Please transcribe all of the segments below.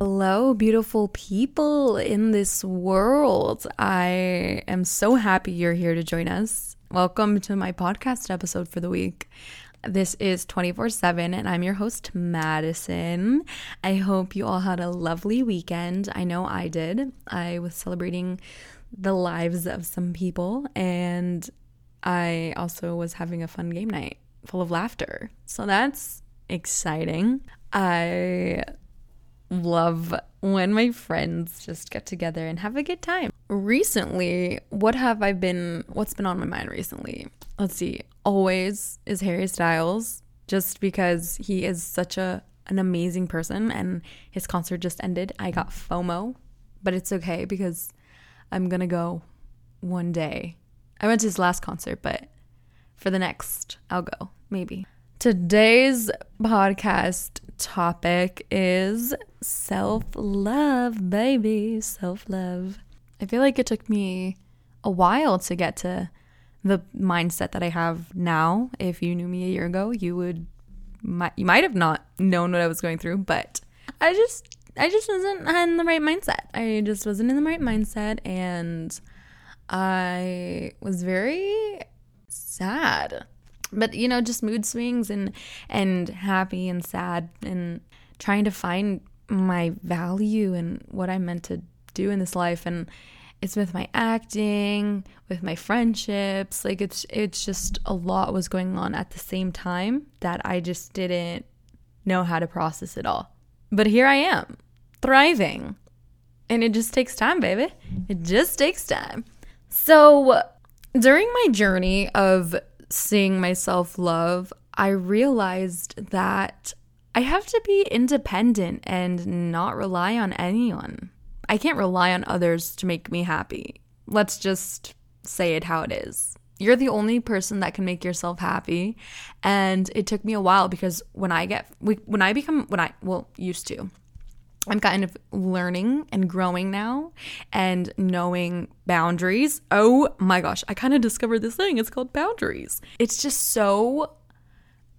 Hello, beautiful people in this world. I am so happy you're here to join us. Welcome to my podcast episode for the week. This is 24 7, and I'm your host, Madison. I hope you all had a lovely weekend. I know I did. I was celebrating the lives of some people, and I also was having a fun game night full of laughter. So that's exciting. I love when my friends just get together and have a good time. Recently, what have I been, what's been on my mind recently? Let's see. Always is Harry Styles, just because he is such a an amazing person and his concert just ended. I got FOMO, but it's okay because I'm gonna go one day. I went to his last concert, but for the next, I'll go, maybe. Today's podcast topic is self love, baby. Self love. I feel like it took me a while to get to the mindset that I have now. If you knew me a year ago, you would you might have not known what I was going through, but I just I just wasn't in the right mindset. I just wasn't in the right mindset and I was very sad but you know just mood swings and and happy and sad and trying to find my value and what i'm meant to do in this life. And it's with my acting with my friendships like it's it's just a lot was going on at the same time that i just didn't know how to process it all. But here i am thriving. And it just takes time baby. It just takes time. So during my journey of seeing myself love, I realized that I have to be independent and not rely on anyone. I can't rely on others to make me happy. Let's just say it how it is. You're the only person that can make yourself happy. And it took me a while because when I get, when I become, when I, well, used to, I'm kind of learning and growing now and knowing boundaries. Oh my gosh, I kind of discovered this thing. It's called boundaries. It's just so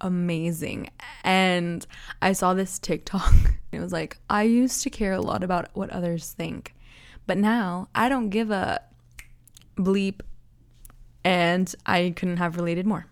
amazing. And I saw this TikTok. It was like, I used to care a lot about what others think, but now I don't give a bleep. And I couldn't have related more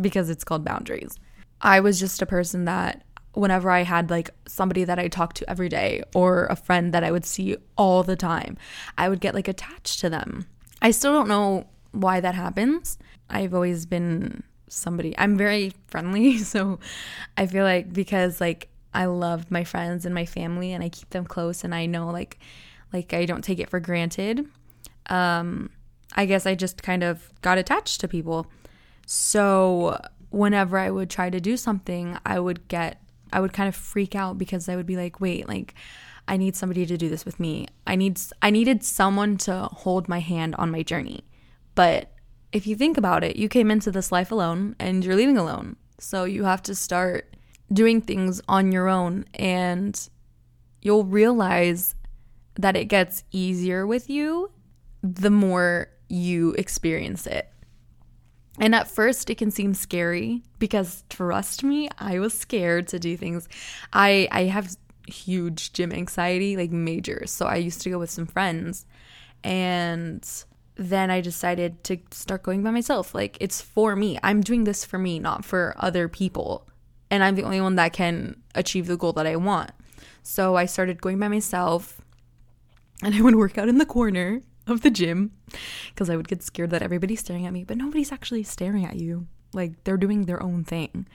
because it's called boundaries. I was just a person that whenever I had like somebody that I talked to every day or a friend that I would see all the time, I would get like attached to them. I still don't know why that happens. I've always been somebody, I'm very friendly. So I feel like because like I love my friends and my family and I keep them close and I know like, like I don't take it for granted. Um, I guess I just kind of got attached to people. So whenever I would try to do something, I would get I would kind of freak out because I would be like, wait, like I need somebody to do this with me. I need I needed someone to hold my hand on my journey. But if you think about it, you came into this life alone and you're leaving alone. So you have to start doing things on your own and you'll realize that it gets easier with you the more you experience it. And at first, it can seem scary because trust me, I was scared to do things. I I have huge gym anxiety, like major. So I used to go with some friends, and then I decided to start going by myself. Like it's for me. I'm doing this for me, not for other people. And I'm the only one that can achieve the goal that I want. So I started going by myself, and I would work out in the corner of the gym because I would get scared that everybody's staring at me, but nobody's actually staring at you. Like they're doing their own thing.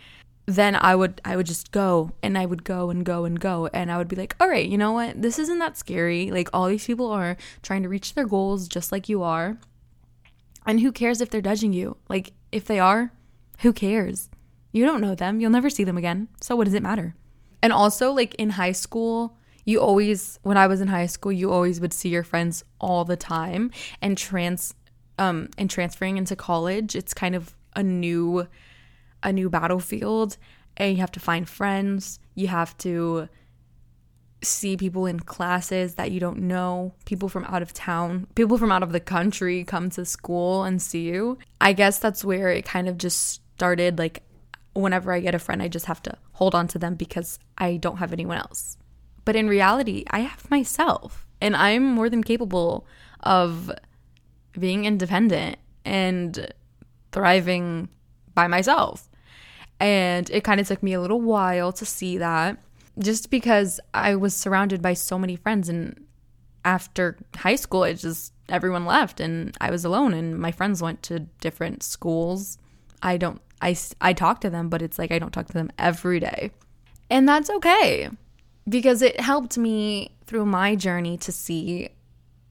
Then I would I would just go and I would go and go and go and I would be like, "All right, you know what? This isn't that scary. Like all these people are trying to reach their goals just like you are. And who cares if they're judging you? Like if they are, who cares? You don't know them. You'll never see them again. So what does it matter?" And also like in high school, you always when I was in high school, you always would see your friends all the time and trans um and transferring into college, it's kind of a new a new battlefield and you have to find friends, you have to see people in classes that you don't know, people from out of town, people from out of the country come to school and see you. I guess that's where it kind of just started. Like, whenever I get a friend, I just have to hold on to them because I don't have anyone else. But in reality, I have myself, and I'm more than capable of being independent and thriving by myself. And it kind of took me a little while to see that just because I was surrounded by so many friends and after high school it just everyone left and I was alone and my friends went to different schools. I don't I I talk to them but it's like I don't talk to them every day. And that's okay because it helped me through my journey to see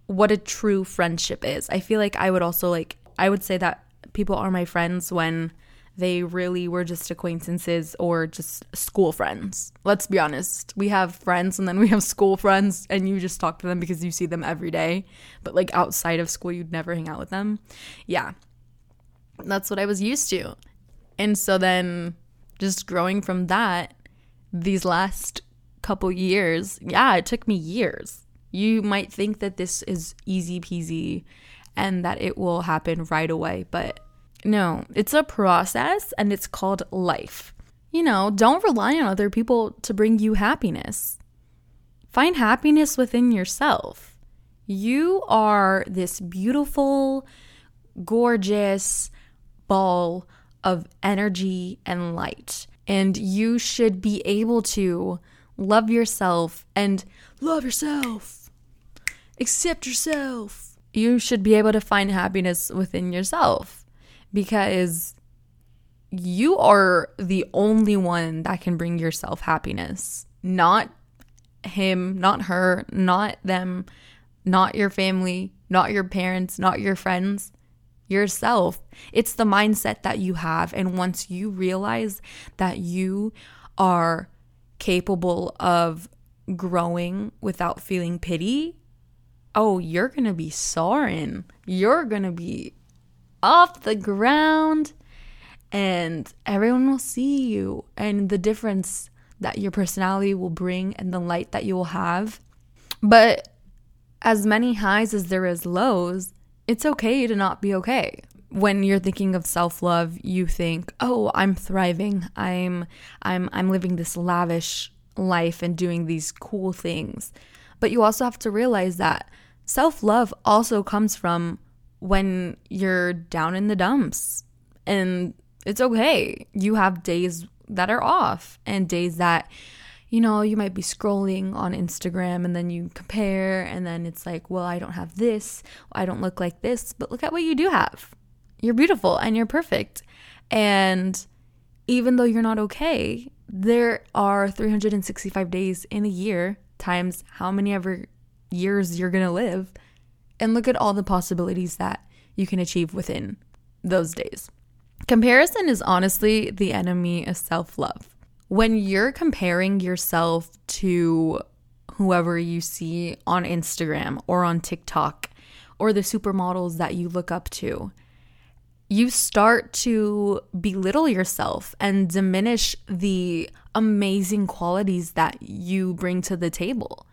what a true friendship is. I feel like I would also like I would say that people are my friends when they really were just acquaintances or just school friends. Let's be honest. We have friends and then we have school friends, and you just talk to them because you see them every day. But like outside of school, you'd never hang out with them. Yeah. That's what I was used to. And so then just growing from that, these last couple years, yeah, it took me years. You might think that this is easy peasy and that it will happen right away, but no, it's a process and it's called life. You know, don't rely on other people to bring you happiness. Find happiness within yourself. You are this beautiful, gorgeous ball of energy and light. And you should be able to love yourself and love yourself. Accept yourself. You should be able to find happiness within yourself because you are the only one that can bring yourself happiness, not him, not her, not them, not your family, not your parents, not your friends, yourself. It's the mindset that you have. And once you realize that you are capable of growing without feeling pity, oh, you're going to be soaring. You're going to be off the ground and everyone will see you and the difference that your personality will bring and the light that you will have. But as many highs as there is lows, it's okay to not be okay. When you're thinking of self-love, you think, "Oh, I'm thriving. I'm I'm I'm living this lavish life and doing these cool things." But you also have to realize that self-love also comes from when you're down in the dumps. And it's okay. You have days that are off and days that, you know, you might be scrolling on Instagram and then you compare and then it's like, well, I don't have this. I don't look like this. But look at what you do have. You're beautiful and you're perfect. And even though you're not okay, there are 365 days in a year times how many ever years you're going to live and look at all the possibilities that you can achieve within those days. Comparison is honestly the enemy of self love. When you're comparing yourself to whoever you see on Instagram or on TikTok or the supermodels that you look up to, you start to belittle yourself and diminish the amazing qualities that you bring to the table.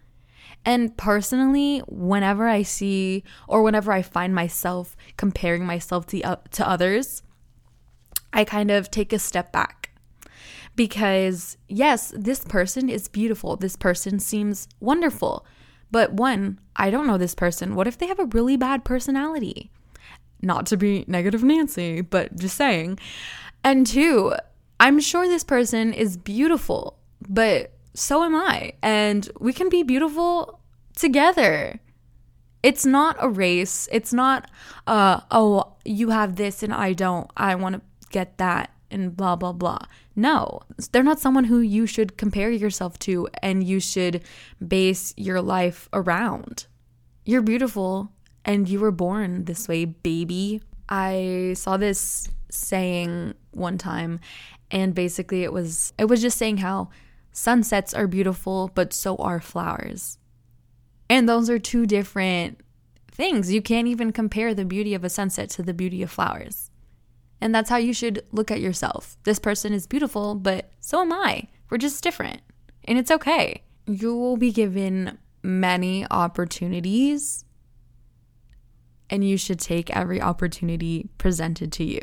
And personally, whenever I see or whenever I find myself comparing myself to, uh, to others, I kind of take a step back. Because, yes, this person is beautiful. This person seems wonderful. But one, I don't know this person. What if they have a really bad personality? Not to be negative Nancy, but just saying. And two, I'm sure this person is beautiful, but so am I. And we can be beautiful together. It's not a race. It's not, uh, oh, you have this and I don't. I want to get that and blah, blah, blah. No, they're not someone who you should compare yourself to and you should base your life around. You're beautiful and you were born this way, baby. I saw this saying one time and basically it was it was just saying how Sunsets are beautiful, but so are flowers. And those are two different things. You can't even compare the beauty of a sunset to the beauty of flowers. And that's how you should look at yourself. This person is beautiful, but so am I. We're just different. And it's okay. you will be given many opportunities and you should take every opportunity presented to you.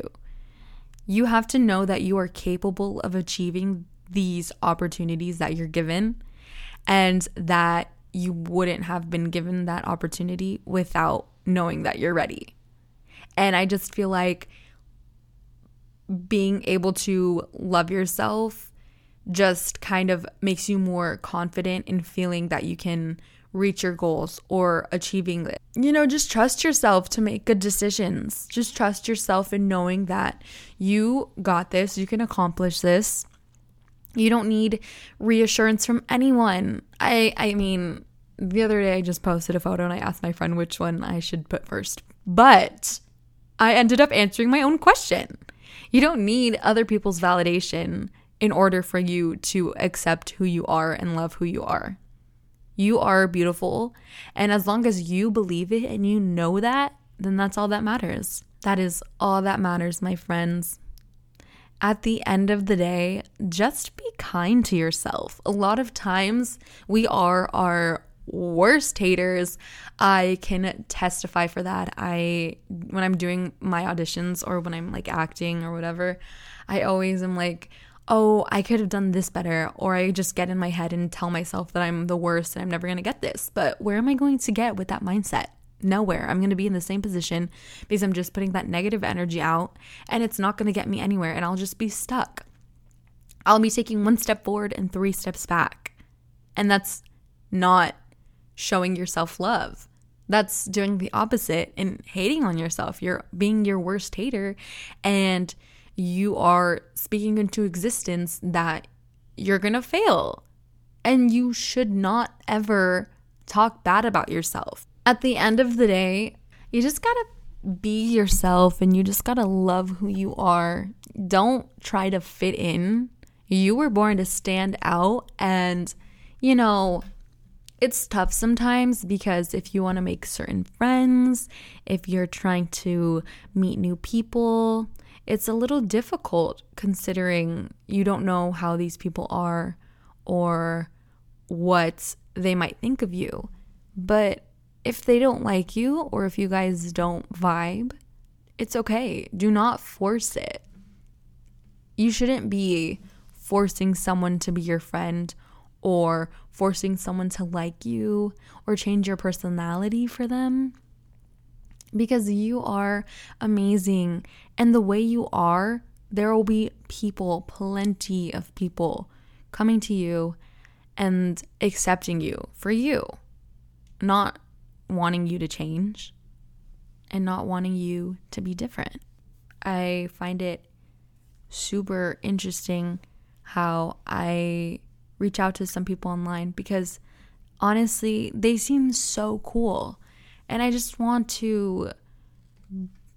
You have to know that you are capable of achieving these opportunities that you're given and that you wouldn't have been given that opportunity without knowing that you're ready. And I just feel like being able to love yourself just kind of makes you more confident in feeling that you can reach your goals or achieving it. You know, just trust yourself to make good decisions. Just trust yourself in knowing that you got this, you can accomplish this. You don't need reassurance from anyone. I I mean, the other day I just posted a photo and I asked my friend which one I should put first. But I ended up answering my own question. You don't need other people's validation in order for you to accept who you are and love who you are. You are beautiful. And as long as you believe it and you know that, then that's all that matters. That is all that matters, my friends. At the end of the day, just be kind to yourself. A lot of times we are our worst haters. I can testify for that. I when I'm doing my auditions or when I'm like acting or whatever, I always am like, oh, I could have done this better. Or I just get in my head and tell myself that I'm the worst and I'm never to get this. But where am I going to get with that mindset? Nowhere. I'm to be in the same position because I'm just putting that negative energy out and it's not to get me anywhere and I'll just be stuck. I'll be taking one step forward and three steps back. And that's not showing yourself love. That's doing the opposite and hating on yourself. You're being your worst hater and you are speaking into existence that you're going to fail. And you should not ever talk bad about yourself. At the end of the day, you just got to be yourself and you just got to love who you are. Don't try to fit in. You were born to stand out and you know, it's tough sometimes because if you want to make certain friends, if you're trying to meet new people, it's a little difficult considering you don't know how these people are or what they might think of you. But if they don't like you or if you guys don't vibe, it's okay. Do not force it. You shouldn't be forcing someone to be your friend or forcing someone to like you or change your personality for them because you are amazing. And the way you are, there will be people, plenty of people coming to you and accepting you for you, not wanting you to change and not wanting you to be different. I find it super interesting how I reach out to some people online because honestly, they seem so cool and I just want to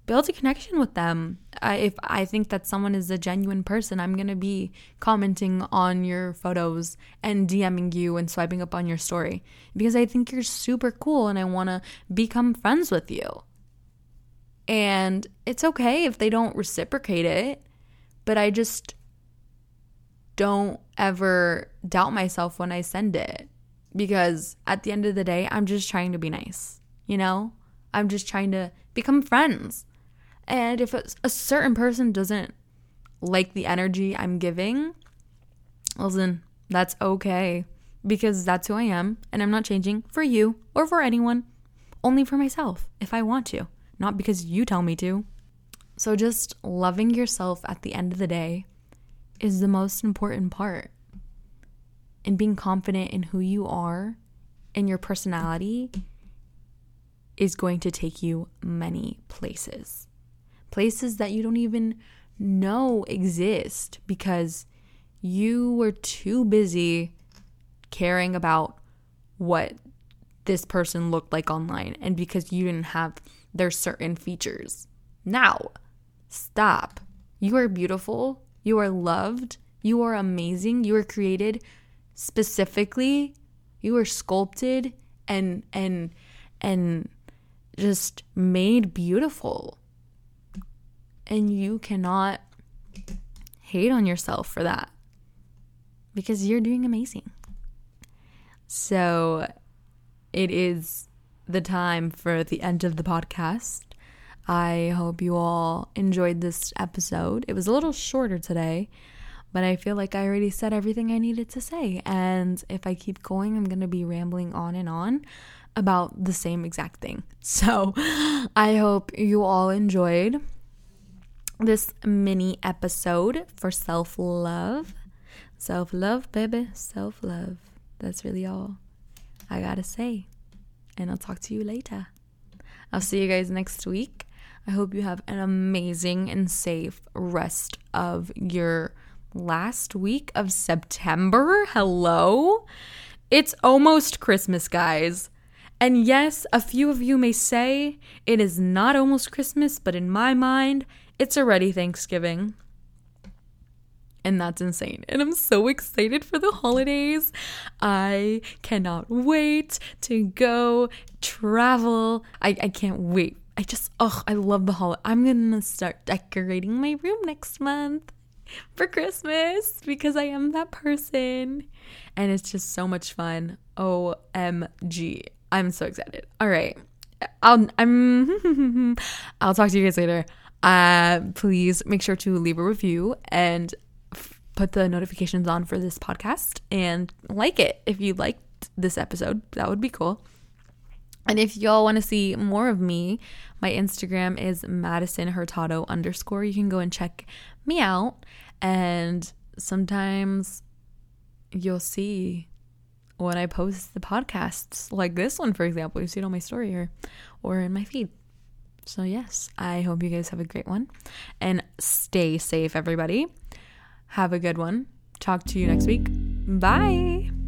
build a connection with them. I, if I think that someone is a genuine person, I'm going to be commenting on your photos and DMing you and swiping up on your story because I think you're super cool and I want to become friends with you. And it's okay if they don't reciprocate it, but I just don't ever doubt myself when I send it because at the end of the day, I'm just trying to be nice. You know, I'm just trying to become friends. And if a certain person doesn't like the energy I'm giving, then that's okay because that's who I am and I'm not changing for you or for anyone, only for myself if I want to, not because you tell me to. So, just loving yourself at the end of the day is the most important part. And being confident in who you are and your personality is going to take you many places. Places that you don't even know exist because you were too busy caring about what this person looked like online and because you didn't have their certain features. Now, stop. You are beautiful. You are loved. You are amazing. You are created specifically. You are sculpted and and and just made beautiful. And you cannot hate on yourself for that because you're doing amazing. So it is the time for the end of the podcast. I hope you all enjoyed this episode. It was a little shorter today, but I feel like I already said everything I needed to say. And if I keep going, I'm going to be rambling on and on about the same exact thing. So I hope you all enjoyed this mini episode for self love. Self love, baby. Self love. That's really all I gotta say. And I'll talk to you later. I'll see you guys next week. I hope you have an amazing and safe rest of your last week of September. Hello? It's almost Christmas, guys. And yes, a few of you may say it is not almost Christmas, but in my mind, it's already Thanksgiving. And that's insane. And I'm so excited for the holidays. I cannot wait to go travel. I, I can't wait. I just, oh, I love the holiday. I'm to start decorating my room next month for Christmas because I am that person. And it's just so much fun. OMG. I'm so excited. All right. I'll I'm I'll talk to you guys later. Uh please make sure to leave a review and f- put the notifications on for this podcast and like it if you liked this episode. That would be cool. And if y'all want to see more of me, my Instagram is Madison Hurtado underscore. You can go and check me out. And sometimes you'll see when I post the podcasts, like this one, for example. You see it on my story here or in my feed. So, yes, I hope you guys have a great one and stay safe, everybody. Have a good one. Talk to you next week. Bye.